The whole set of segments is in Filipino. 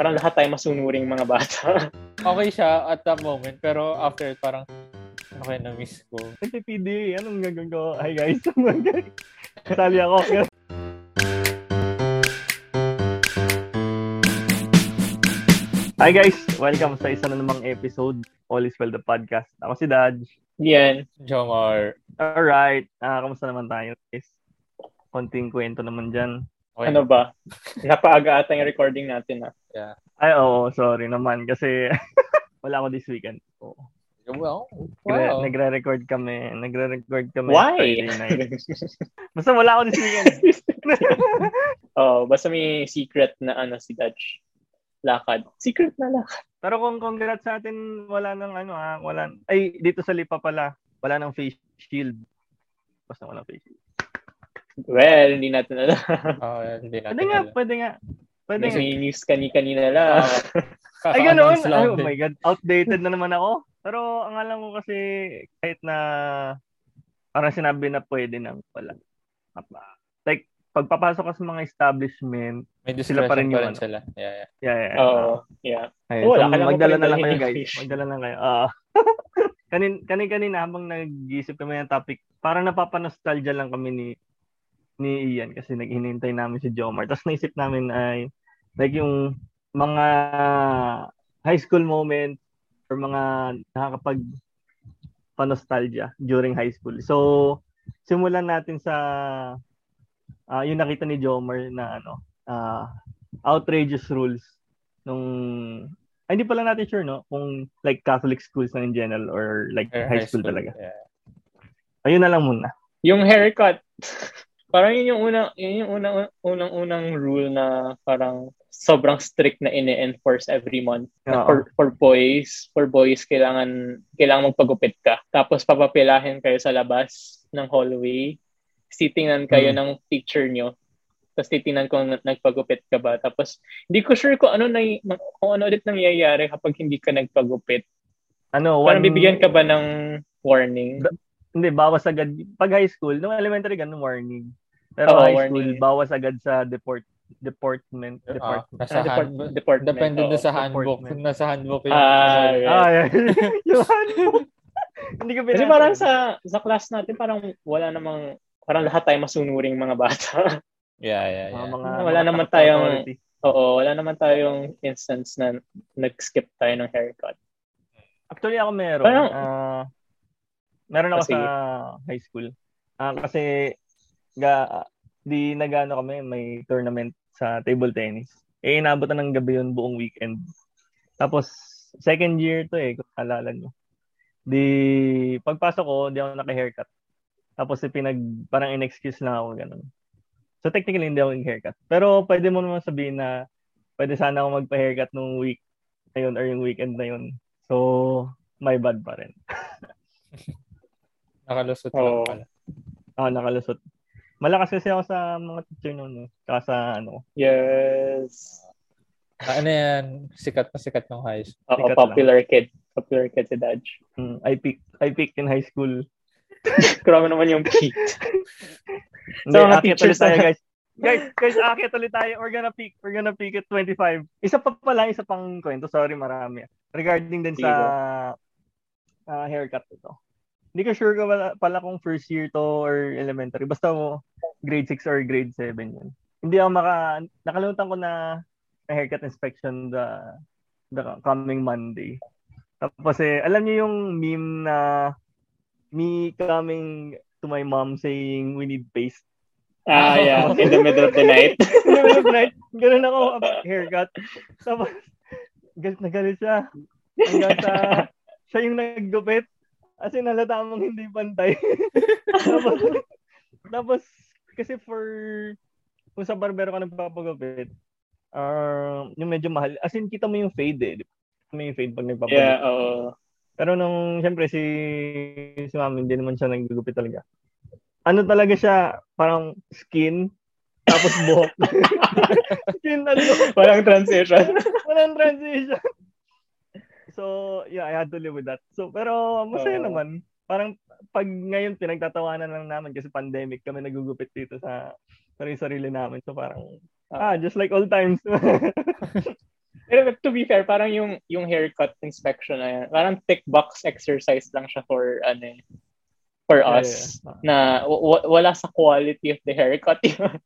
Parang lahat tayo masunuring mga bata. okay siya at that moment, pero after parang okay na miss ko. Nagpipidi, anong gagawin ko? Hi guys, kasali ako. Hi guys, welcome sa isa na namang episode All is Well the Podcast. Ako si Dodge. Yan. Jomar. Alright, uh, kamusta naman tayo guys? Konting kwento naman dyan. Okay. Ano ba? Napaaga ata yung recording natin ah. Yeah. Ay, oo, sorry naman kasi wala ako this weekend. Oh. Well, wow. Nagre-record kami. Nagre-record kami. Why? basta wala ako this weekend. oh, basta may secret na ano si Dutch lakad. Secret na lakad. Pero kung congrats sa atin, wala nang ano ha, wala, ay, dito sa Lipa pala, wala nang face shield. Basta wala face shield. Well, hindi natin alam. oh, hindi natin pwede nga, pwede nga. Pwede nga. News kani-kanina lang. ay, ganoon. Ay, oh my God. Outdated na naman ako. Pero ang alam ko kasi, kahit na parang sinabi na pwede nang wala. Like, pagpapasok ka sa mga establishment, may sila pa rin, pa rin sila. Yeah, yeah. Yeah, yeah. Oo, uh, yeah. Ayun, oh, wala so, magdala na lang kayo, guys. Magdala lang kayo. Uh, kanin kanin kanina habang nag-iisip kami ng topic, parang napapanostalgia lang kami ni ni Ian kasi naghinintay namin si Jomar. Tapos naisip namin ay like yung mga high school moment or mga nakakapag pa-nostalgia during high school. So, simulan natin sa uh, yung nakita ni Jomer na ano, uh, outrageous rules nung ay, hindi pala natin sure no kung like Catholic schools na in general or like or high, school, school talaga. Yeah. Ayun na lang muna. Yung haircut. parang yun yung unang yun yung unang unang unang rule na parang sobrang strict na ini-enforce every month. For for boys, for boys kailangan kailangan magpagupit ka. Tapos papapilahin kayo sa labas ng hallway titingnan kayo hmm. ng picture nyo. Tapos titingnan kung nagpagupit ka ba. Tapos hindi ko sure kung ano na kung ano ulit nangyayari kapag hindi ka nagpagupit. Ano, one... Parang bibigyan ka ba ng warning? Da- hindi, bawas agad. Pag high school, nung elementary, ganun warning. Pero oh, high warning. school, bawas agad sa deport deportment uh, department. Nasa hand, department. Depende oh, sa handbook. Deportment. Nasa handbook yung ah, yeah. ah, yeah. yung handbook. Hindi ko Kasi parang sa sa class natin parang wala namang parang lahat tayo masunuring mga bata. yeah, yeah, yeah. Mga, mga, wala mga naman tayong. Oo, wala naman tayong instance na nag-skip tayo ng haircut. Actually ako meron. Parang, uh, meron ako kasi, sa high school. Uh, kasi ga, di nagano kami, may tournament sa table tennis. Eh, inabot na ng gabi yun buong weekend. Tapos, second year to eh, kung alala nyo. Di, pagpasok ko, di ako naka-haircut. Tapos pinag, parang in-excuse lang ako, ganun. So technically, hindi ako haircut. Pero pwede mo naman sabihin na pwede sana ako magpa-haircut nung week ayun or yung weekend na yun. So, my bad pa rin. nakalusot oh. lang pala. Oh, nakalusot. Malakas kasi ako sa mga teacher noon. Eh. Saka sa ano. Yes. Ah, ano yan? Sikat na sikat ng high school. Oo, popular lang. kid. Popular kid si Dodge. Mm, I picked I picked in high school Grabe naman yung peak. so, mga teachers tayo, guys. guys, guys, akit ulit tayo. We're gonna peak. We're gonna peak at 25. Isa pa pala, isa pang kwento. Sorry, marami. Regarding din sa uh, haircut ito. Hindi ko sure ka pala, pala kung first year to or elementary. Basta mo grade 6 or grade 7 yun. Hindi ako maka... Nakalimutan ko na, na haircut inspection the, the coming Monday. Tapos eh, alam niyo yung meme na me coming to my mom saying we need paste. Ah, yeah. In the middle of the night. In the middle of the night. Ganun ako, haircut. Tapos, galit na galit siya. Hanggang sa, siya yung naggupit. As in, halata mong hindi pantay. tapos, tapos, kasi for, kung sa barbero ka nagpapagupit, uh, yung medyo mahal. As in, kita mo yung fade eh. Kita mo yung fade pag nagpapagupit. Yeah, oo. Uh, pero nung, siyempre, si, si mami, hindi naman siya nagugupit talaga. Ano talaga siya, parang skin, tapos buhok. skin na. Walang transition. Walang transition. So, yeah, I had to live with that. So, pero masaya uh, naman. Parang pag ngayon pinagtatawanan lang namin kasi pandemic kami nagugupit dito sa sarili-sarili namin. So parang, ah, just like old times. Pero to be fair, parang yung yung haircut inspection na yan, parang tick box exercise lang siya for ano eh, for us yeah, yeah. na w- wala sa quality of the haircut yun.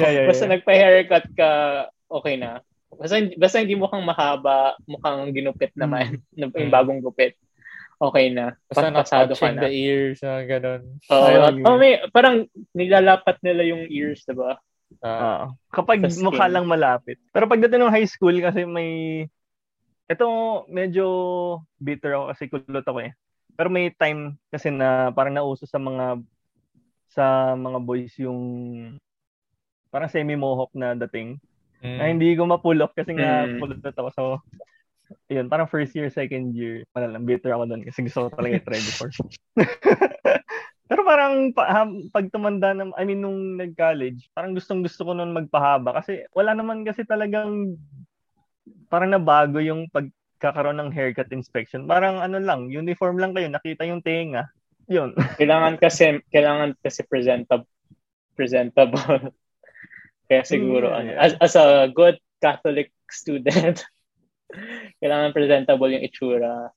yeah, yeah, basta yeah. nagpa-haircut ka, okay na. Basta, basta hindi mukhang mahaba, mukhang ginupit naman, mm. yung bagong gupit. Okay na. Basta napasado ka na. the ears, uh, ganun. Oo, uh, oh, may, parang nilalapat nila yung ears, diba? Uh, kapag mukha lang malapit. Pero pagdating ng high school, kasi may... Ito, medyo bitter ako kasi kulot ako eh. Pero may time kasi na parang nauso sa mga sa mga boys yung parang semi-mohawk na dating. Mm. Na hindi ko ma-pull off kasi nga mm. pull ako. So, yun, parang first year, second year, wala lang, bitter ako doon kasi gusto ko talaga i-try before. Pero parang pa, pag tumanda na, I mean, nung nag-college, parang gustong gusto ko noon magpahaba kasi wala naman kasi talagang parang nabago yung pagkakaroon ng haircut inspection. Parang ano lang, uniform lang kayo, nakita yung tenga. Yun. kailangan kasi, kailangan kasi presentable. presentable. Kaya siguro, mm, ano, as, as a good Catholic student, kailangan presentable yung itsura.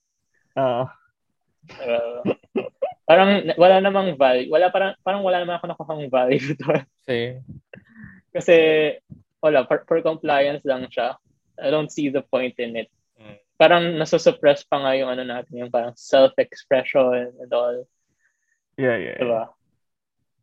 Oo. Uh, uh, parang wala namang value. Wala parang parang wala naman ako nakuhang value doon. Same. Kasi wala for, for compliance lang siya. I don't see the point in it. Mm. Parang nasusuppress pa nga yung ano natin, yung parang self-expression and all. Yeah, yeah. Diba?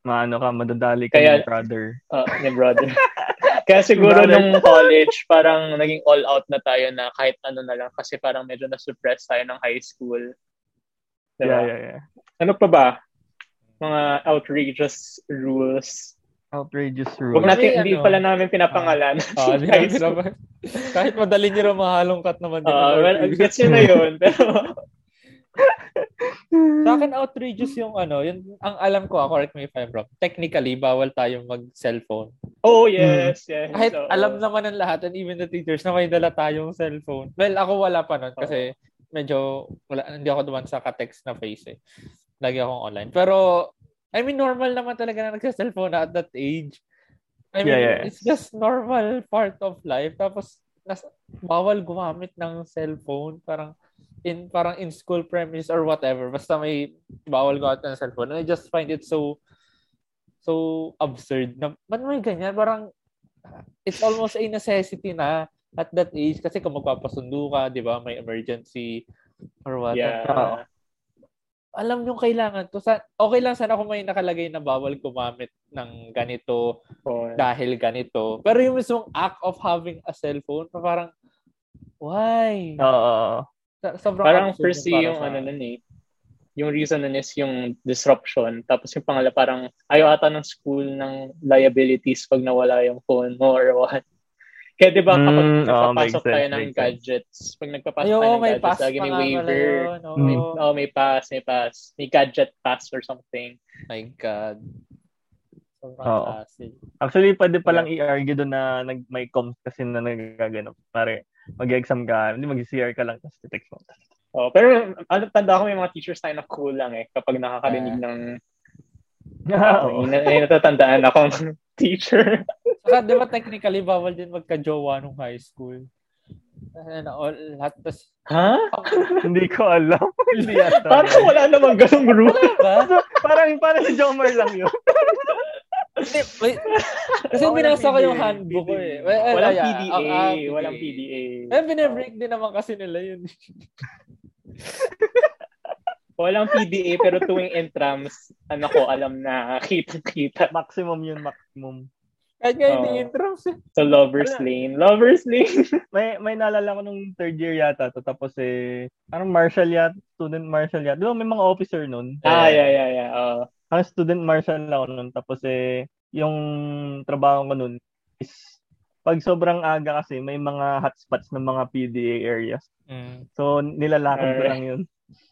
Maano ka, madadali ka Kaya, ni brother. Uh, ni brother. Kaya siguro nung college, parang naging all out na tayo na kahit ano na lang kasi parang medyo na-suppress tayo ng high school. Diba? Yeah, yeah, yeah. Ano pa ba? Mga outrageous rules. Outrageous rules. Huwag natin, hindi ano, pala namin pinapangalan. Uh, uh, kahit madali nyo rin mahalongkat naman din. Uh, well, gets nyo na yun. Pero, sa akin outrageous yung ano, yung ang alam ko, correct me if I'm wrong. Technically, bawal tayong mag-cellphone. Oh, yes, hmm. yes. Kahit so, alam naman ng lahat and even the teachers na may dala tayong cellphone. Well, ako wala pa nun kasi medyo wala hindi ako duman sa ka-text na face eh lagi akong online. Pero, I mean, normal naman talaga na nagsa-cellphone at that age. I mean, yeah, yeah. it's just normal part of life. Tapos, nas, bawal gumamit ng cellphone. Parang, in parang in school premise or whatever. Basta may bawal gumamit ng cellphone. And I just find it so, so absurd. Na, man may ganyan? Parang, it's almost a necessity na at that age. Kasi kung magpapasundo ka, di ba, may emergency or what. Yeah alam yung kailangan to. Sa, okay lang sana kung may nakalagay na bawal gumamit ng ganito oh, dahil ganito. Pero yung mismong act of having a cellphone, parang, why? Oo. Uh, Sobrang parang first yung sa... ano nun eh. Yung reason nun is yung disruption. Tapos yung pangala parang ayaw ata ng school ng liabilities pag nawala yung phone mo or what. Kaya di ba kapag mm, nagpapasok oh, tayo ng gadgets, pag nagpapasok Ay, tayo ng may gadgets, lagi may waiver. Yun, oh. May, oh, may pass, may pass. May gadget pass or something. My God. oh. Actually, pwede pa lang i-argue doon na nag, may comms kasi na nagagano. Pare, mag-exam ka, hindi mag-CR ka lang, tapos text mo. Oh, pero ano, tanda ko may mga teachers tayo na cool lang eh kapag nakakarinig uh, ng uh, may natatandaan akong teacher. Saka, di ba technically, bawal din magka-jowa nung high school? Ano, all, lahat, tas, ha? Oh, hindi ko alam. hindi yata. Parang wala namang ganong rule. Ba? parang, parang si Jomar lang yun. Wait, kasi oh, binasa ko yung handbook ko eh. Well, walang yeah, PDA. Uh, uh, walang PDA. Eh, binebreak din naman kasi nila yun. walang PDA pero tuwing entrams, ano ko, alam na kita-kita. Maximum yun, maximum. Kahit nga hindi intros eh. So, Lover's Wala. Lane. Lover's Lane. may may naalala ko nung third year yata to. Tapos eh, parang marshal yata, student marshal yata. Di ba may mga officer nun? Ah, eh, yeah, yeah, yeah. Uh. Parang student marshal ako nun. Tapos eh, yung trabaho ko nun is pag sobrang aga kasi may mga hotspots ng mga PDA areas. Mm. So, nilalakad ko lang yun.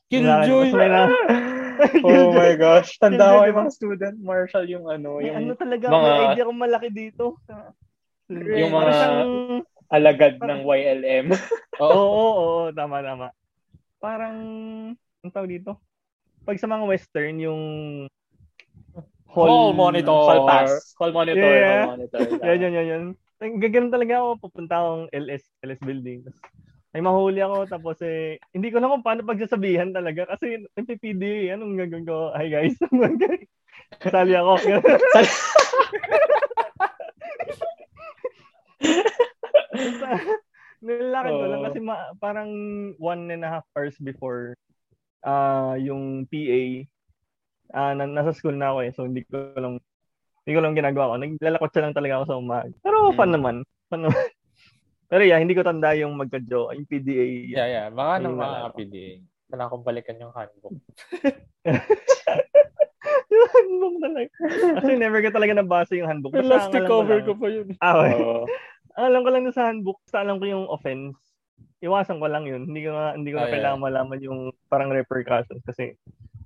Killjoy! Na, oh my gosh. Tanda ko yung mga student marshal yung ano. Yung ano talaga, mga, may idea kung malaki dito. Yung mga alagad ng YLM. oo, oo, oo, tama, tama. Parang, ang tawag dito? Pag sa mga western, yung hall, hall monitor. Hall pass. Hall monitor. Yeah. Hall monitor. yan, yan, yan, yan. Gaganon talaga ako, pupunta akong LS, LS building. Ay mahuli ako, tapos eh, hindi ko naman paano pagsasabihan talaga kasi NPPD, anong gagawin ko? Hi guys, Kasali ako. Nilalakad ko lang kasi ma- parang one and a half hours before uh, yung PA, uh, na- nasa school na ako eh. So hindi ko lang hindi ko lang ginagawa ko. Naglalakot siya lang talaga ako sa umaga. Pero fun hmm. naman. Fun naman. Pero yeah, hindi ko tanda yung magka-jo, yung PDA. Yeah, yeah. Baka nang mga PDA. Kailangan kong balikan yung handbook. yung handbook talaga. Kasi never ko talaga nabasa yung handbook. Basta Elastic cover ko pa yun. Ah. Oh. alam ko lang na sa handbook, basta alam ko yung offense. Iwasan ko lang yun. Hindi ko na, hindi ko na oh, kailangan yeah. malaman yung parang repercussions kasi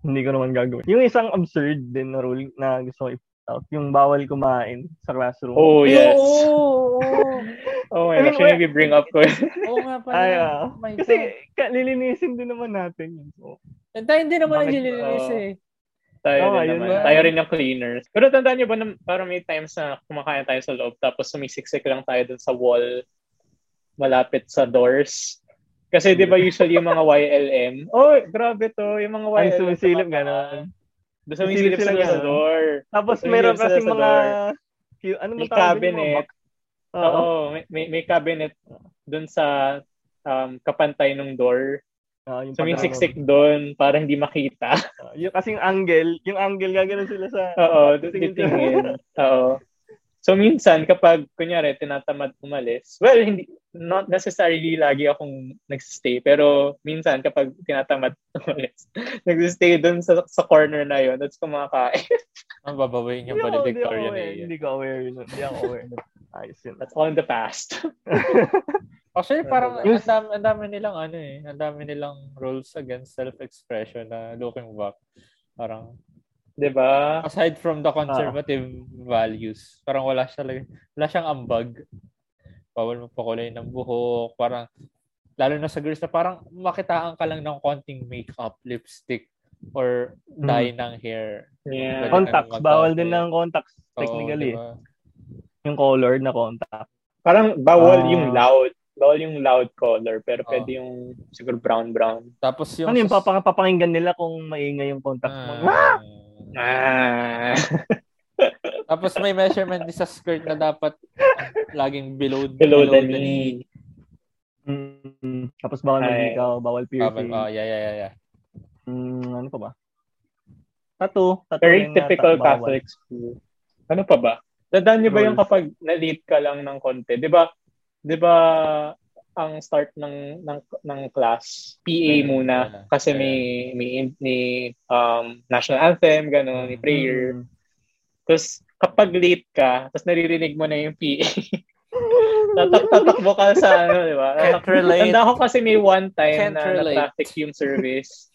hindi ko naman gagawin. Yung isang absurd din na rule na gusto ko out, yung bawal kumain sa classroom. Oh, yes. Oo. Oh, oh, oh my I mean, gosh, maybe bring up ko. Oo nga pala. Ay, uh, oh kasi ka, lilinisin din naman natin yun. So, And tayo hindi naman naglilinis uh, eh. Tayo oh, din naman. Ba? Tayo rin yung cleaners. Pero tandaan niyo ba na parang may times na kumakain tayo sa loob tapos sumisiksik lang tayo dun sa wall malapit sa doors. Kasi di ba usually yung mga YLM, oh, grabe to, yung mga YLM. Ay, sumisilip gano'n. Doon sumisilip sila sa door. Tapos meron kasi mga, ano mo cabinet. Oo, may, may, may cabinet doon sa um, kapantay ng door. Uh, yung Sumisiksik doon para hindi makita. Uh, yung kasing angle, yung angle gagawin sila sa Oo, titingin. Oo. So minsan kapag kunyari tinatamad umalis, well hindi not necessarily lagi akong nagstay pero minsan kapag tinatamad umalis, nagsistay doon sa, sa corner na yon at kumakain. Ang babawain niyo pala Victoria na yun. Hindi ko aware yun. Hindi ako aware. Ayos yun. That's all in the past. Actually, parang ang dami, ang dami nilang ano eh, ang dami nilang rules against self-expression na looking back. Parang 'di ba? Aside from the conservative uh, values, parang wala siya wala siyang ambag. Bawal magpakulay ng buhok, parang lalo na sa girls na parang makitaan ka lang ng konting makeup, lipstick, or dye hmm. ng hair. Yeah. Contacts. Bawal din ng contacts, technically. Oh, diba? Yung color na contact. Parang bawal uh, yung loud bawal yung loud color pero oh. pwede yung siguro brown brown. Tapos yung Ano yung papang papakinggan nila kung maingay yung contact mo? Ah. Ah. Tapos may measurement din sa skirt na dapat laging below below, below the knee. Mm, tapos bawal mag bawal piercing. Oh, yeah, yeah, yeah, yeah. Mm, ano pa ba? Tattoo. Tattoo Very typical Catholic school. Ano pa ba? Tandaan niyo ba yung kapag na-late ka lang ng konti? Di ba, 'di ba ang start ng ng ng class PA muna kasi may may, may um national anthem ganun, prayer. Mm. Tapos kapag late ka, tapos naririnig mo na yung PA. Tatak-tatakbo ka sa ano, di ba? Can't relate. Tanda ko kasi may one time Can't na na-traffic yung service.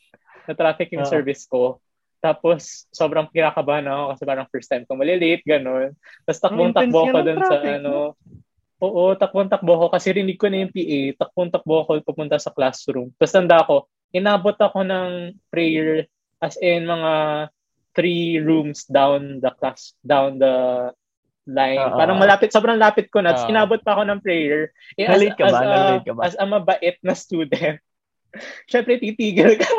na-traffic yung uh. service ko. Tapos, sobrang kinakabahan ako kasi parang first time ko malilate, ganun. Tapos takbong-takbo ko dun sa ano, Oo, takbong-takbo ako kasi rinig ko na yung PA. Takbong-takbo ako pupunta sa classroom. Tapos tanda ko, inabot ako ng prayer as in mga three rooms down the class, down the line. Uh-huh. Parang malapit, sobrang lapit ko na. Tapos uh-huh. inabot pa ako ng prayer. Eh, as, ka ba? As, ka ba? As a mabait na student, syempre titigil ka.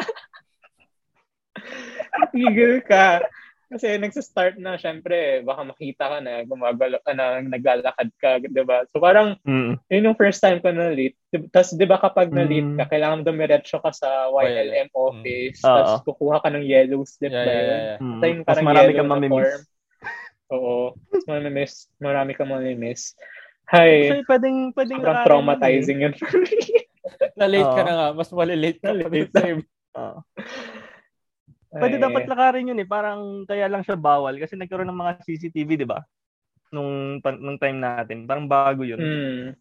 titigil ka. Kasi nagsa-start na, syempre, baka makita ka na, gumagalo ka na, naglalakad ka, di ba? So parang, mm. yun yung first time ko na late. Tapos, di ba kapag na late mm. ka, kailangan dumiretso ka sa YLM office, mm. tapos kukuha ka ng yellow slip yeah, yeah, yeah, yeah. Mm. Yung parang marami yellow na form. Oo. Mas mamimiss. Marami ka mamimiss. Hi. Kasi pwedeng, pwedeng Sobrang traumatizing yun for me. na-late ka na nga. Mas malilate ka. Na-late na. Pwede Ay. dapat lakarin yun eh. Parang kaya lang siya bawal kasi nagkaroon ng mga CCTV, di ba? Nung, nung time natin. Parang bago yun. Mm.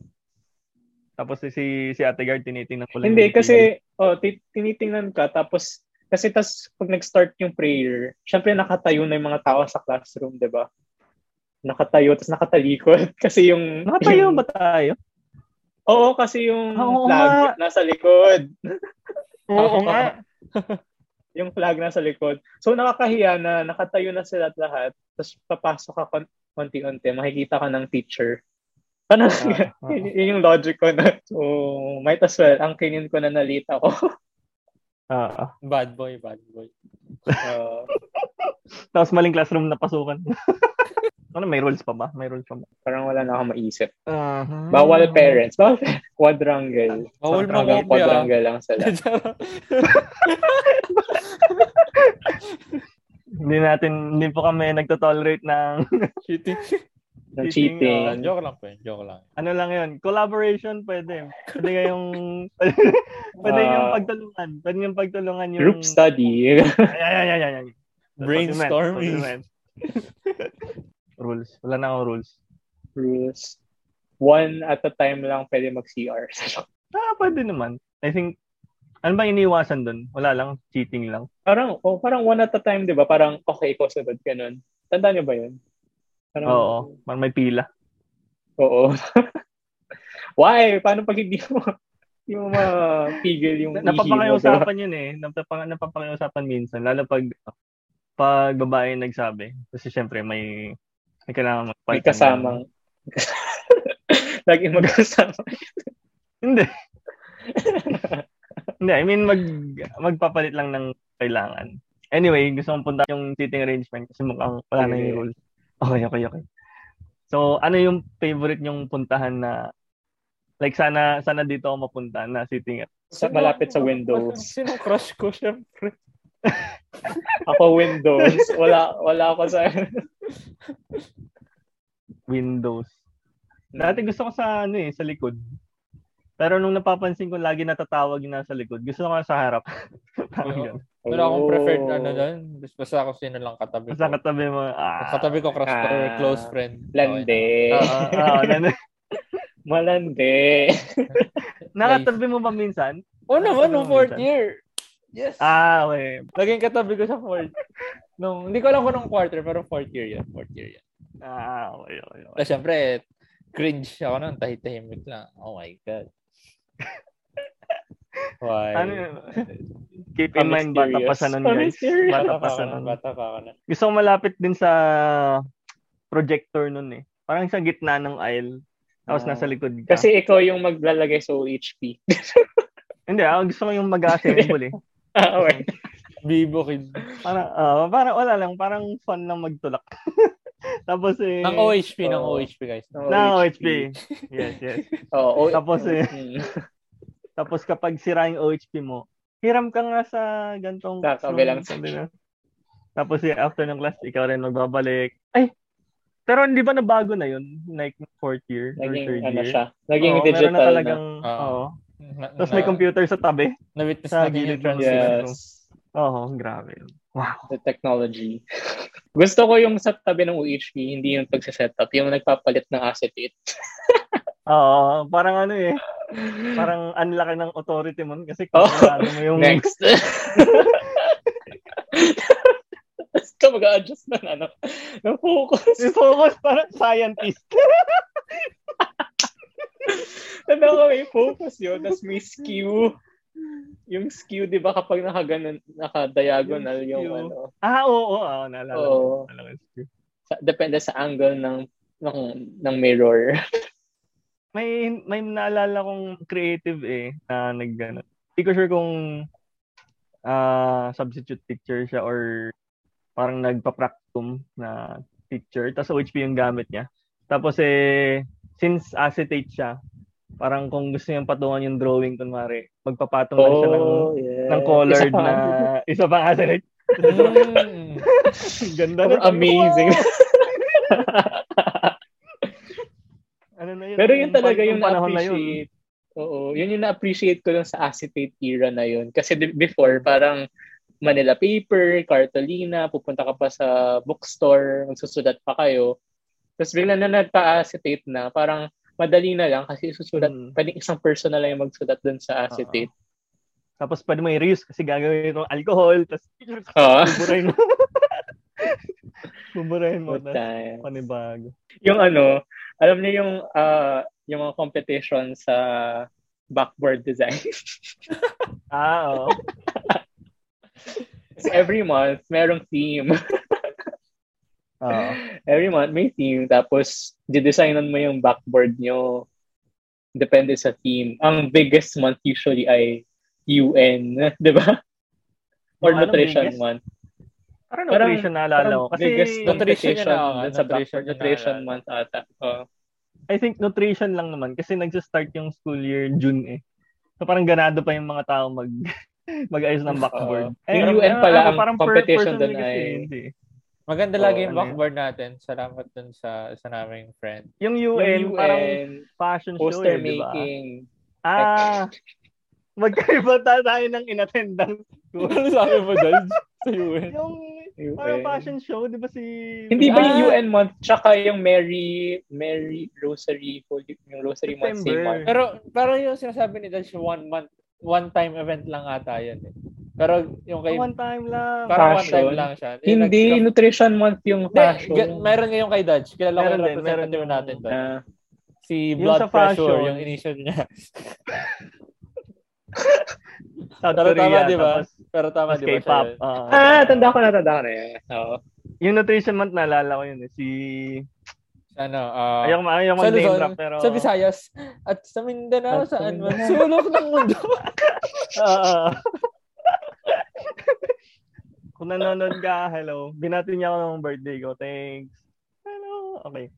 Tapos si si Ate Guard tinitingnan ko lang. Hindi kasi oh tinitingnan ka tapos kasi tas pag nag-start yung prayer, syempre nakatayo na yung mga tao sa classroom, 'di ba? Nakatayo tapos nakatalikod kasi yung Nakatayo yung, ba tayo? Oo, kasi yung Oo, flag nga. nasa likod. Oo nga. yung flag na sa likod. So nakakahiya na nakatayo na sila lahat, tapos papasok ka konti-unti, makikita ka ng teacher. Ano, uh, uh, yun yung logic ko na. So, might as well, ang kinin ko na nalita ko. Ah, uh, bad boy, bad boy. Uh, Tapos maling classroom na pasukan. Ano, may rules pa ba? May rules pa ba? Parang wala na akong maisip. Uh-huh. Bawal parents. Bawal quadrangle. Bawal mo Hanggang quadrangle lang sila. hindi natin, hindi po kami nagto-tolerate ng cheating. Ng cheating. cheating. Uh, joke lang po Joke lang. Ano lang yun? Collaboration pwede. Pwede kayong pwede uh, yung pagtulungan. Pwede yung pagtulungan yung group study. ay, ay, ay, ay, ay. Brainstorming. Rules. Wala na akong rules. Rules. One at a time lang pwede mag-CR. ah, pwede naman. I think ano ba iniwasan doon? Wala lang, cheating lang. Parang, oh, parang one at a time, di ba? Parang, okay, ikaw sunod, ganun. Tandaan niyo ba yun? Parang, Oo, parang may pila. Oo. Why? Paano pag hindi mo mo mapigil yung Napapakiusapan yun eh. Napapang, napapakiusapan minsan. Lalo pag pag babae nagsabi. Kasi syempre may may kailangan mag May kasamang. Lagi magkasama. hindi. hindi, I mean mag magpapalit lang ng kailangan. Anyway, gusto kong punta yung seating arrangement kasi mukhang wala na yung rules. Okay, okay, okay. So, ano yung favorite nyong puntahan na like sana sana dito ako mapunta na sitting at sa malapit sa Windows. Sino crush ko syempre? ako Windows. Wala wala ako sa Windows. Dati gusto ko sa ano eh, sa likod. Pero nung napapansin ko lagi natatawag yung nasa likod, gusto ko sa harap. Parang wala akong preferred oh. ano doon. Basta ako sino lang katabi ko. Basta katabi mo. Ah, katabi ko crush ah, or close friend. Lande. Oo, oh, oh, lande. Malande. Nakatabi mo ba minsan? Oo oh, naman, nung fourth year. Yes. Ah, okay. Naging katabi ko sa fourth. nung, hindi ko alam kung nung quarter, pero fourth year yan. Fourth year yan. Ah, okay, okay. okay. Tapos syempre, cringe ako nun, tahit-tahimik lang. Oh my God. Why? Ano, keep in mind, bata pa sa nun, guys. Bata pa sa nun. Bata pa ka na. Gusto ko malapit din sa projector nun eh. Parang sa gitna ng aisle. Tapos uh, nasa likod ka. Kasi ikaw yung maglalagay sa OHP. Hindi, ah, gusto ko yung mag-assemble eh. Ah, okay. Bibo kid. Parang, uh, parang wala lang, parang fun lang magtulak. Tapos eh... Ng OHP, oh, ng OHP guys. Ng OHP. OHP. yes, yes. Oh, Tapos eh... Tapos kapag sira yung OHP mo, hiram ka nga sa gantong... Kakabilang sabi na. Tapos eh, after ng class, ikaw rin magbabalik. Ay, pero hindi ba nabago na yun? Like fourth year Naging, or third ano year? Siya. Naging oo, digital na. Talagang, na. Oo. Na, Tapos may computer sa tabi. Na-witness sa gilid yes. Oo, oh, grabe. Wow. The technology. Gusto ko yung sa tabi ng UHP, hindi yung pagsa-setup, yung nagpapalit ng acetate. Oo, parang ano eh. Parang anlaki ng authority mo kasi kung oh, ano mo yung... Next. ka mag-adjust ng ano, ng focus. Yung focus parang scientist. ano ko may focus yun, tapos may skew. Yung skew, di ba, kapag nakaganon, naka-diagonal yung, yung ano. Ah, oo, oo. oo naalala oo. Depende sa angle ng ng, ng mirror may may naalala kong creative eh na naggano. Hindi ko sure kung uh, substitute picture siya or parang nagpa-practum na picture tapos OHP yung gamit niya. Tapos eh since acetate siya, parang kung gusto niyang patungan yung drawing kunwari, magpapatong oh, siya ng oh, yeah. ng colored isa na isa pang acetate. Mm. Ganda na. Amazing. Ano na yun? Pero yun talaga yung na-appreciate. Oo, yun yung na-appreciate ko lang sa acetate era na yun. Kasi before, parang Manila paper, cartolina, pupunta ka pa sa bookstore, magsusulat pa kayo. Tapos bigla na nagpa-acetate na, parang madali na lang kasi susulat, hmm. pwedeng isang person na lang yung magsulat dun sa acetate. Uh-huh. Tapos pwede mo i-reuse kasi gagawin itong alcohol, tapos uh-huh. buburahin mo. buburahin mo. Tapos panibago. Yung ano, alam niyo yung uh, yung mga competition sa backboard design. ah, oo. every month, merong theme. Uh, every month may theme. Tapos, didesignan mo yung backboard nyo. Depende sa theme. Ang biggest month usually ay UN. di ba? Or Ano, nutrition biggest? month. Parang Parang- nutrition naalala Parang ko. Kasi biggest Nutrition ah, dun sa nutrition Nutrition naalala. month ata. Oh. I think nutrition lang naman kasi nagsa-start yung school year June eh. So parang ganado pa yung mga tao mag mag-ayos ng backboard. Oo. Yung UN pala, ang competition kasi ay- hindi. Maganda Oo, lagi yung ano backboard natin. Salamat dun sa isa naming friend. Yung Yung UN, parang UN, fashion show poster eh, di ba? making. Ah, magkaiba ta- tayo ng inattendang school. Ano sabi mo dun sa UN? yung parang UN. fashion show, di ba si... Hindi ba yung Ah. UN month tsaka yung Mary Mary Rosary yung Rosary month same September. month. Pero, pero yung sinasabi ni Dutch, one month, one time event lang ata yan eh. Pero yung kay, One time lang. parang one Fashion. time lang siya. Yung Hindi nag- nutrition month yung Hindi, fashion. ga- meron ngayon kay Dutch. Kilala ko Meron yung din, meron representative yung- natin doon. Ah, Si Yung Blood sa Pressure, fashion. yung initial niya. Pero tama, di ba? Pero tama, di ba? siya K-pop. yun? ah. ah, tanda ko na, tanda ko na yan. Oo. yung nutrition month, naalala ko yun eh. Si... Ano, ah, Ayoko, ayoko sa mag-name Luzon, drop, pero... sa Visayas, at sa Mindanao, saan man, sulok ng mundo. Oo. Kung nanonood ka, hello. Binati niya ako ng birthday ko. Thanks. Hello. Okay.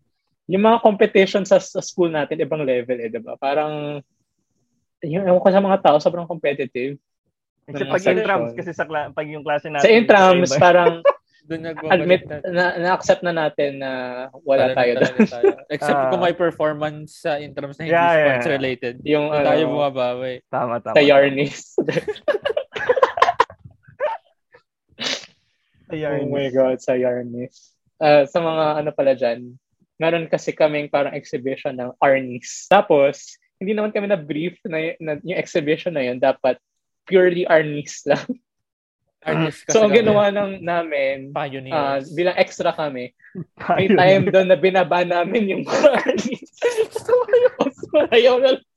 Yung mga competition sa, sa school natin, ibang level eh, di ba? Parang, yung ewan ko sa mga tao, sobrang competitive. Kasi pag intrams, kasi sa kla- pag yung klase natin. Sa intrams, iba- parang Doon admit, na. na, na-accept na natin na wala tayo doon. tayo. Except Ah. kung may performance sa intrams na hindi Yeah, sports yeah. related. Yung Hindi tayo ano, bumabawi. Tama, tama. sa Yarnis. Sa oh my God, sa Yarnis. Ah, sa mga ano pala dyan, meron kasi kaming parang exhibition ng Arnis. Tapos, hindi naman kami na-brief na, na yung exhibition na yun, dapat purely Arnis lang. Kasi So, ang ginawa ng namin, Pioneers. bilang extra kami, may time doon na binaba namin yung Arnis. so, ayaw na lang.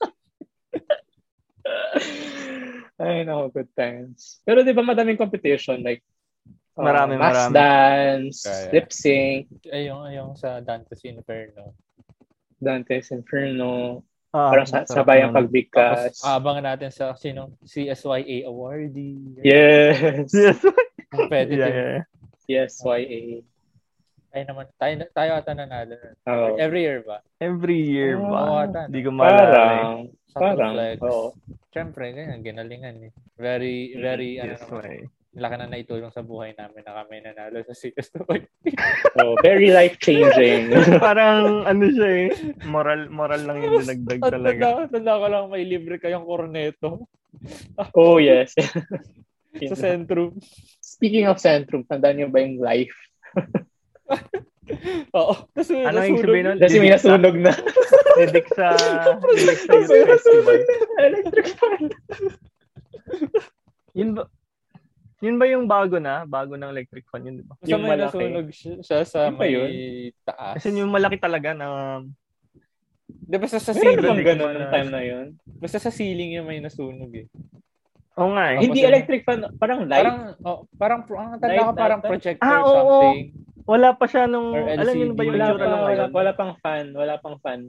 Ay, nako, good times. Pero di ba madaming competition? Like, uh, Marami, mass marami. dance, Kaya. lip sync, Ay, yung, yung sa Dante's Inferno. Dante's Inferno, Ah, parang sa, sabayang naman. pagbigkas. Tapos, abangan natin sa sinong CSYA awardee. yes. Yes. Competitive. yeah, yeah. Yes, YA. Tayo naman, tayo, tayo ata nanalo. Oh. Every year ba? Every year Oo, ba? ata, Hindi ko maalala. eh. Parang, Sa parang, oo. Siyempre, ganyan, ginalingan eh. Very, very, ano Yes, naman, way. Laki na naitulong sa buhay namin na kami nanalo sa CSYA. Oh, very life-changing. Parang ano siya eh. Moral, moral lang yung dinagdag At talaga. tanda, tanda ko lang may libre kayong korneto oh, yes. sa Centrum. Speaking of Centrum, tandaan niyo ba yung life? Oo. May Ano yung nasunog. sabihin nun? Kasi may nasunog na. Didik sa, didik sa. Electric fan. Yun ba, yun ba yung bago na? Bago ng electric fan yun, di ba? Yung may malaki. nasunog siya, siya sa Yun may yun? taas. Kasi yung malaki talaga na Di ba sa, sa Meron ceiling? bang ganun na- nung time na yun? Basta sa ceiling yung may nasunog eh. Oo nga eh. Tapos Hindi yun- electric fan, parang light. Parang, oh, parang, ang tanda Light ko parang ata? projector Ah, oo, something. Wala pa siya nung, alam niyo ba yung wala, itsura pa, lang wala, wala pang fan. Wala pang fan.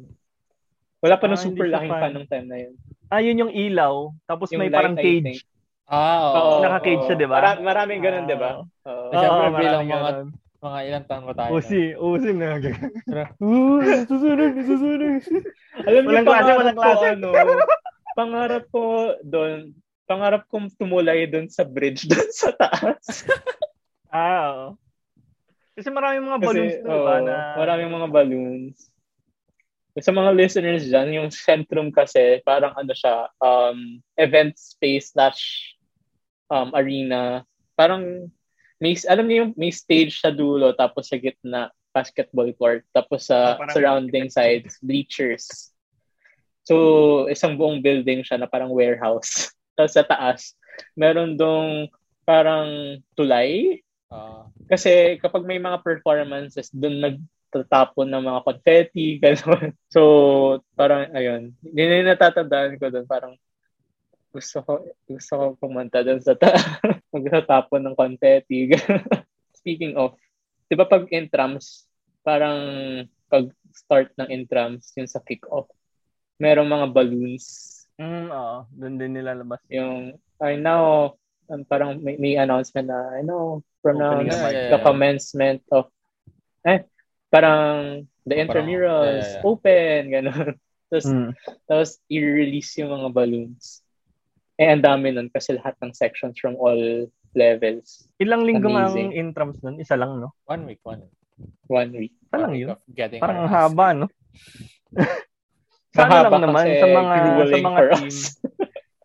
Wala pa Ah, nung super laking fan. fan nung time na yun. Ah, yun yung ilaw. Tapos Yung may light, parang I think. cage. Ah, oo. Oo, Naka-cage siya, di ba? Mara- maraming ganun, di ba? Ah. Oo. Eh, syempre, Oo, bilang mga- ganun. Mga ilang taon ba tayo? Usi, usi na. Uh, susunod, susunod. Alam niyo, Walang klase, walang ko, klase. ano, pangarap ko doon, pangarap kong tumulay doon sa bridge doon sa taas. Ah, oo. Kasi maraming mga Kasi, balloons doon, di ba? oo, Na... maraming mga balloons. Sa mga listeners dyan, yung Centrum kasi, parang ano siya, um, event space slash um, arena. Parang, may, alam niyo yung may stage sa dulo, tapos sa gitna, basketball court, tapos sa Ah, parang- surrounding sides, bleachers. So, isang buong building siya na parang warehouse. Tapos sa taas, meron dong parang tulay, Ah, kasi kapag may mga performances, doon nagtatapon ng mga confetti, gano'n. So, parang, ayun. Yun yung natatandaan ko doon. Parang, gusto ko, gusto ko pumunta doon sa ta magtatapon ng confetti. Speaking of, di ba pag intrams, parang pag-start ng intrams, yung sa kick-off, merong mga balloons. Mm, oo. Doon din nilalabas. Yung, I know, um, parang may, may announcement na, I know, from now, the yeah, yeah. commencement of, eh, parang, the Parang, intramurals, yeah, yeah. open, gano'n. Tapos, Mm. tapos, i-release yung mga balloons. Eh, ang dami nun kasi lahat ng sections from all levels. Ilang linggo nga ang intrams nun? Isa lang, no? One week, one week. One week. Isa lang yun. Parang haba, no? Sana Mahaba lang naman sa mga sa mga team.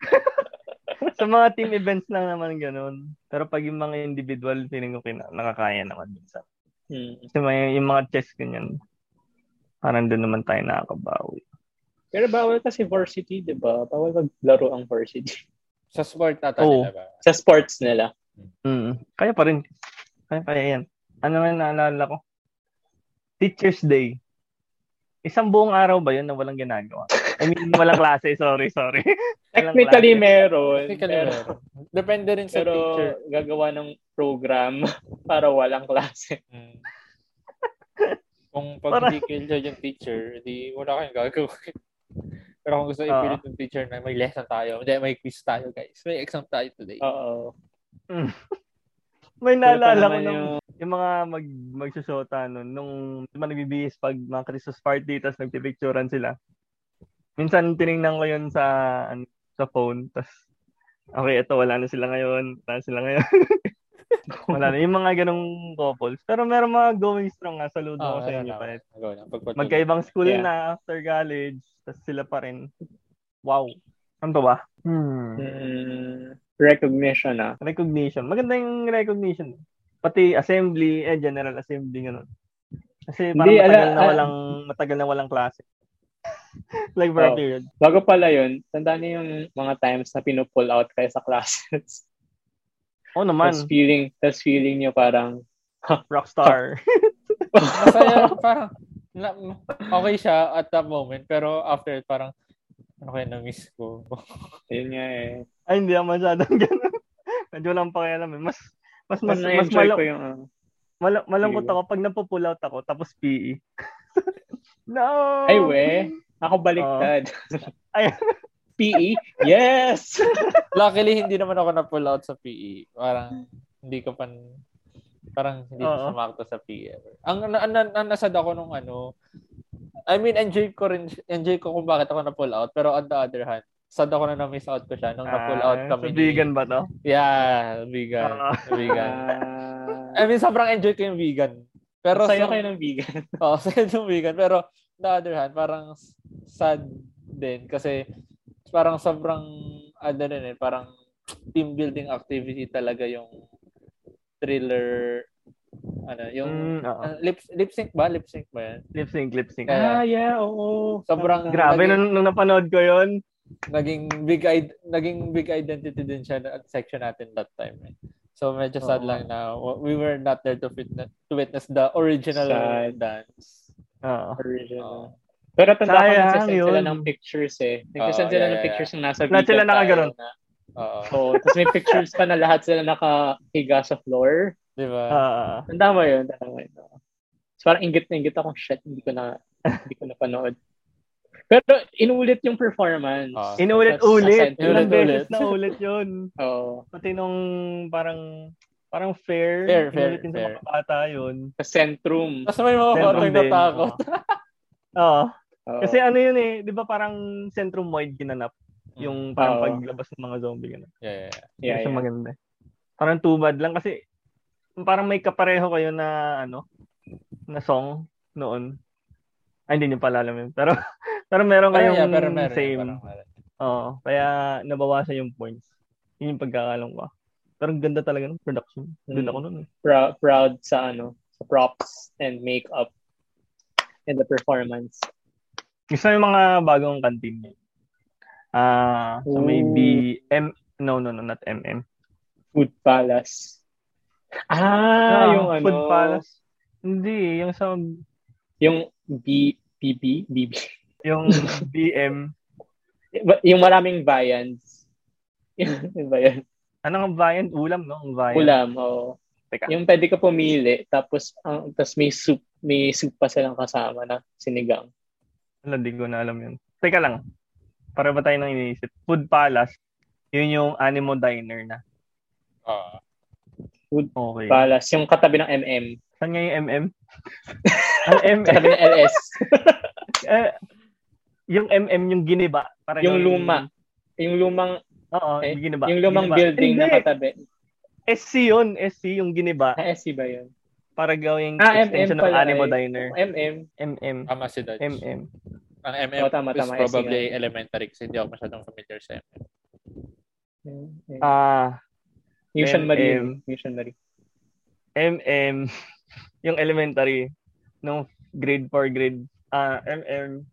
sa mga team events lang naman ganun. Pero pag yung mga individual, feeling ko kina, nakakaya naman minsan. Hmm. Kasi may, yung mga chess ganyan, parang doon naman tayo nakakabawi. Pero bawal kasi varsity, di ba? Bawal maglaro ang varsity. Sa sport ata Oo. nila ba? Sa sports nila. Mm. Kaya pa rin. Kaya kaya yan. Ano nga naalala ko? Teacher's Day. Isang buong araw ba yun na walang ginagawa? I mean, walang klase. Sorry, sorry. Technically klase. meron. Technically, pero, meron. Depende rin sa pero teacher. gagawa ng program para walang klase. Mm. Kung pag Para- hindi killjoy yung teacher, di wala kayong gagawin. Pero kung gusto Oo. ipilit ng teacher na may lesson tayo, hindi, may quiz tayo, guys. May exam tayo today. Oo. May Pero pa naalala ko yung- yung mga mag magsusota nun, nung di ba nagbibihis pag mga Christmas party tapos nagpipicturean sila. Minsan tiningnan ko yun sa ano, sa phone tapos okay, ito wala na sila ngayon, wala na sila ngayon. wala na yung mga ganong couples. Pero meron mga going strong nga, saludo Ah, ko sa inyo. Pagpatuloy. Magkaibang school Yeah. na after college, tapos sila pa rin. Wow. Ano to ba? Hmm. Mm, recognition ah. Recognition. Maganda yung recognition. Pati assembly, eh, general assembly, ganun. Kasi parang Hindi, matagal ala- na walang, matagal na walang klase. like for a Oh. period. Bago pala yun, tandaan niyo yung mga times na pinupull out kayo sa classes. Oo naman, Tapos feeling, tapos feeling niyo parang, rockstar. Masaya, parang, na, okay siya at that moment, pero after, parang, ano kaya na-miss ko? yun nga eh. Ay, hindi ako masyadong ganun. Medyo lang pakialam eh. Mas, mas, mas, Mas, mas, na-enjoy malam, ko yung, ah, mal- malungkot Sige. ako pag napupull out ako, tapos PE. no! ay we, ako baliktad. Ay. PE? Yes! Luckily, hindi naman ako na-pull out sa PE. Parang, hindi ko pan, parang hindi ko sumakto sa PE ever. Ang, ang, ang, ang nasad ako nung ano, I mean, enjoy ko rin, enjoy ko kung bakit ako na-pull out, pero on the other hand, sad ako na na-miss out ko siya nung na-pull out Ah, kami. Sa vegan ba to? Yeah, vegan. Ah. vegan. I mean, sobrang enjoy ko yung vegan. Pero Saya so- kayo ng vegan. Oo, sa yung vegan. Pero, on the other hand, parang sad din kasi parang sobrang, ano rin eh, parang team building activity talaga yung thriller, ano, yung Mm, ah, lip, lip sync ba? Lip sync ba yan? Lip sync, lip sync. Kaya- Ah, yeah, oo. Sobrang- Grabe, Naging- nung, nung napanood ko yun, Naging big, id- naging big identity din siya at section natin that time. Eh. So, medyo sad Oo. lang na we were not there to witness, to witness the original Sad. dance. oo. Original. Pero tanda ko, nagsasend sila yun. ng pictures eh. Nagsasend Oo, sila yeah, ng yeah, pictures ng nasa Lahat vegan sila nakaganon. na- Oo. Oo. Tapos may pictures pa na lahat sila nakahiga sa floor. Di ba? Ah, Tanda mo yun. Tanda mo yun. So, parang ingit na ingit akong shit. Hindi ko na, hindi ko napanood. Pero inulit yung performance. Ah. Inulit-ulit. Ilang Inulit-ulit. beses na ulit yun. Oo. Pati nung parang parang fair. Fair, fair, inulit din fair. sa mga bata yun. Sa Centrum. Tapos may mga din. natakot. Oo. Oo. Kasi ano yun eh, di ba parang centrum wide ginanap yung parang Oo. paglabas ng mga zombie ganun. Yeah, yeah, yeah. yeah, Kasi yeah. maganda. Parang too bad lang kasi parang may kapareho kayo na ano na song noon. Ay, hindi niyo pala alam yun. Pero pero meron kayong yeah, pero meron. same. Parang meron. Oo. Kaya nabawasan yung points. Yun yung pagkakalam ko. Pero ang ganda talaga ng production. Doon ako nun. eh. Prou- proud sa ano, sa props and makeup and the performance. Gusto yung mga bagong canteen niya. Ah, so may Ooh. BM, no, no, no, not MM. Food Palace. Ah, yung ano. Food Palace. Hindi, yung sa, Yung B, BB, BB. yung BM. Yung maraming viands. yung ba yan? Ano ang viand? Ulam, no? Ang viand. Ulam, oo. Teka. Yung pwede ka pumili, tapos, ang tapos may soup may soup pa silang kasama na sinigang. Wala, di ko na alam yun. Teka lang. Para ba tayo nang iniisip? Food Palace, yun yung Animo Diner na. Uh, Food okay. Palace, yung katabi ng MM. Saan nga yung MM? Ang MM. katabi ng LS. eh, yung MM, yung giniba. Parang yung luma. Yung lumang Oo, eh, giniba. Yung lumang giniba. building Hindi. na katabi. SC yun. SC yung giniba. Ah, SC ba yun? Para gawing ah, extension MM ng Animo eh. Diner. MM. MM. Tama si Dutch. MM. Ang MM oh, tama, tama, is probably SC elementary kasi hindi ako masyadong familiar sa MM. Ah, uh, Mission Marie. Mission Marie. MM, yung elementary, nung grade 4, grade, ah, uh, MM,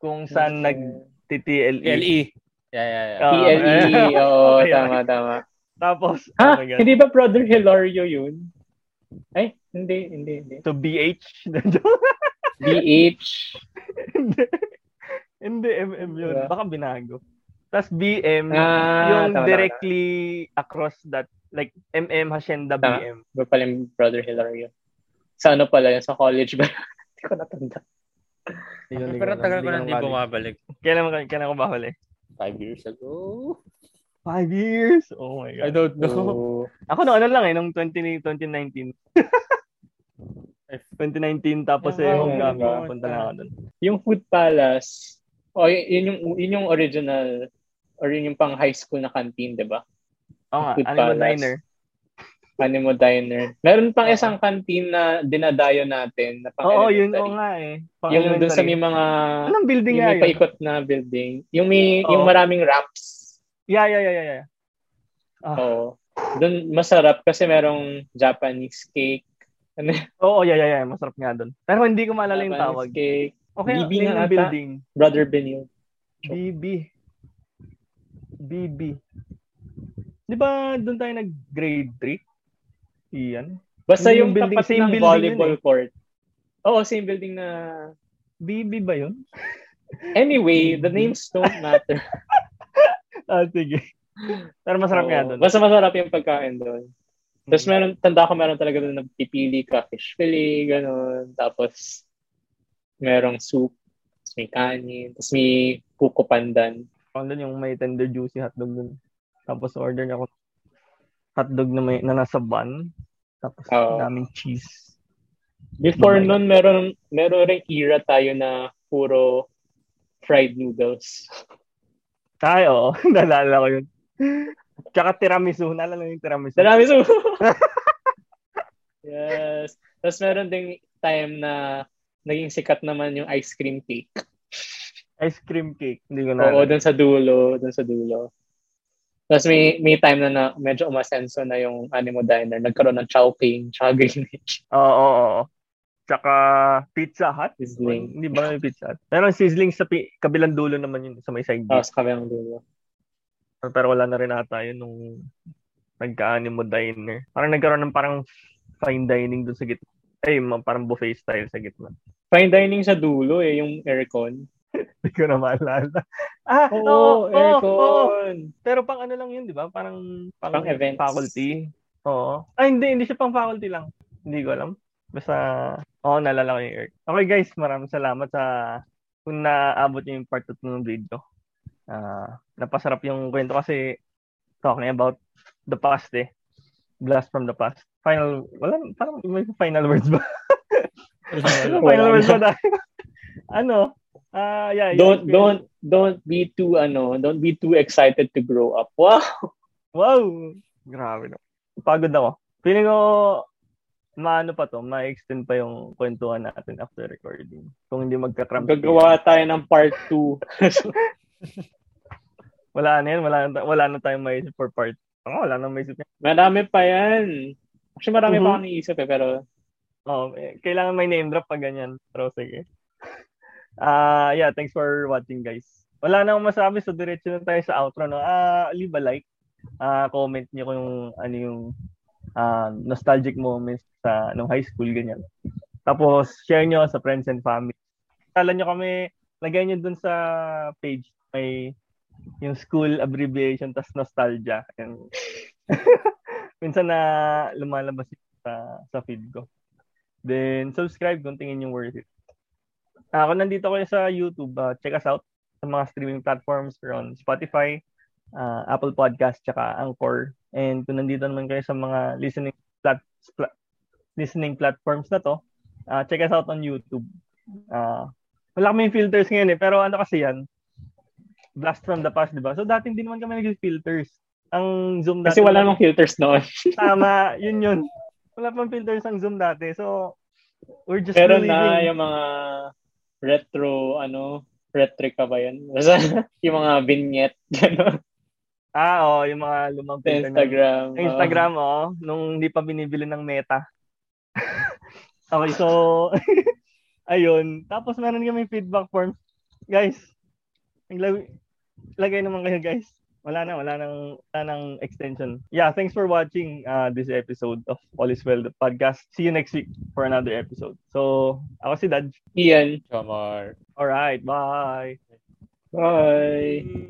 kung saan nag-TTLE. TLE. Yeah, yeah, yeah. TLE, oo, tama, tama. Tapos, ha? Oh hindi ba Brother Hilario yun? Ay, hindi, hindi, hindi. To BH? BH? hindi. Hindi, MM yun. Diba? Baka binago. Tapos BM, ah, yung tama, directly tama. across that, like MM Hacienda tama. BM. Ba pala yung Brother Hilario? Sa ano pala yun? Sa college ba? Hindi ko natanda. Yun, Pero tagal ko na hindi bumabalik. Kailan, kailan ko babalik? Five years ago. Five years? Oh my God. I don't know. Oh. Ako no, ano lang eh, nung 20, 2019. 2019 tapos eh, oh, homecoming. Oh, punta lang ako doon. Yung Food Palace, oh, yun yung, yun yung original or yun yung pang high school na canteen, di ba? Oo oh, nga, Animo Palace. Diner. Animo Diner. Meron pang isang canteen na dinadayo natin. Na pang Oo, yun nga eh. Pang yung doon sa may mga... Anong building yung may paikot na building. Yung may, oo. yung maraming ramps. Yeah, yeah, yeah, yeah. yeah. Ah. Oo. Doon masarap kasi merong Japanese cake. Ano? Oo, yeah, yeah, yeah. Masarap nga doon. Pero hindi ko maalala yung tawag. cake. Okay, BB ata. building. Brother Benil. BB. BB. Di ba doon tayo nag-grade 3? Iyan. Basta yung, yung building, tapat ng volleyball yun, eh. court. Oo, same building na... BB ba yun? Anyway, the names don't matter. ah, sige. Pero masarap Oo, nga doon. Basta masarap yung pagkain doon. Tapos mm. meron, tanda ko meron talaga doon nagpipili ka, fish fillet, gano'n. Tapos, merong soup, tapos may kanin, tapos may kuko pandan. Pandan yung may tender juicy hotdog doon. Tapos order niya ako hotdog na may na nasa bun. Tapos uh, daming cheese. Before oh nun, meron, meron rin era tayo na puro fried noodles. Ay, oo. Nalala ko yun. Tsaka tiramisu. Nalala yung tiramisu. Tiramisu! yes. Tapos meron ding time na naging sikat naman yung ice cream cake. Ice cream cake? Hindi ko na. Oo, dun sa dulo. Dun sa dulo. Tapos may, may time na, na medyo umasenso na yung Animo Diner. Nagkaroon ng Chowking, tsaka Greenwich. Oo, oo, oo. Tsaka Pizza Hut. Sizzling. Hindi ba may Pizza Hut? Pero sizzling sa pi- kabilang dulo naman yun, sa may side. Oo, sa kabilang dulo. Pero wala na rin ata yun nung nagka-Animo Diner. Parang nagkaroon ng parang fine dining doon sa gitna. Ay, parang buffet style sa gitna. Fine dining sa dulo eh, yung aircon. Hindi ko na maalala. Ah, oo, oh, oh, aircon. Oh. Pero pang ano lang yun, di ba? Parang, pang, pang events. faculty. Oo. Ay, hindi. Hindi siya pang faculty lang. Hindi ko alam. Basta, oo, oh, naalala ko yung air. Okay guys, maraming salamat sa kung naabot niyo yung part 2 ng video. Uh, napasarap yung kwento kasi talking about the past eh. Blast from the past. Final, wala, parang may final words ba? final words ba tayo? ano, Ah, uh, yeah. Don't don't don't be too ano, don't be too excited to grow up. Wow. Wow. Grabe no. Pagod ako. Feeling ko maano pa to, ma-extend pa yung kwentuhan natin after recording. Kung hindi magka-cramp. Gagawa tayo ng part 2. wala na yan. Wala na, wala na tayong maisip for part. Oh, wala na maisip yan. Marami pa yan. Actually, marami mm-hmm. pa akong naisip eh, pero... Oh, eh, kailangan may name drop pag ganyan. Pero sige. Uh, yeah, thanks for watching guys. Wala na akong masabi so diretso na tayo sa outro no. Ah, uh, leave a like. Uh, comment niyo kung ano yung uh, nostalgic moments sa nung high school ganyan. Tapos share niyo sa friends and family. Tala niyo kami, lagay niyo dun sa page may yung school abbreviation tas nostalgia. And minsan na lumalabas sa sa feed ko. Then, subscribe kung tingin yung worth it. Uh, kung nandito kayo sa YouTube, uh, check us out sa mga streaming platforms. We're on Spotify, uh, Apple Podcast, tsaka Anchor. And kung nandito naman kayo sa mga listening plat, plat listening platforms na to, uh, check us out on YouTube. Uh, wala kami filters ngayon eh, pero ano kasi yan, blast from the past, di ba? So dati hindi naman kami nag-filters. Ang Zoom dati. Kasi wala namang filters noon. tama, yun yun. Wala pang filters ang Zoom dati. So, we're just Pero na yung mga retro, ano, retro ka ba yan? yung mga vignette, gano'n. Ah, oo, oh, yung mga lumang Instagram. Ng, Instagram, oo. Oh, nung hindi pa binibili ng Meta. okay, so, ayun. Tapos meron kami feedback form. Guys, naglagay lagay naman kayo, guys. Wala na, wala nang, wala nang extension. Yeah, thanks for watching uh, this episode of All is Well, the podcast. See you next week for another episode. So, ako si Dad. Ian. Kamar. Alright, bye. Bye.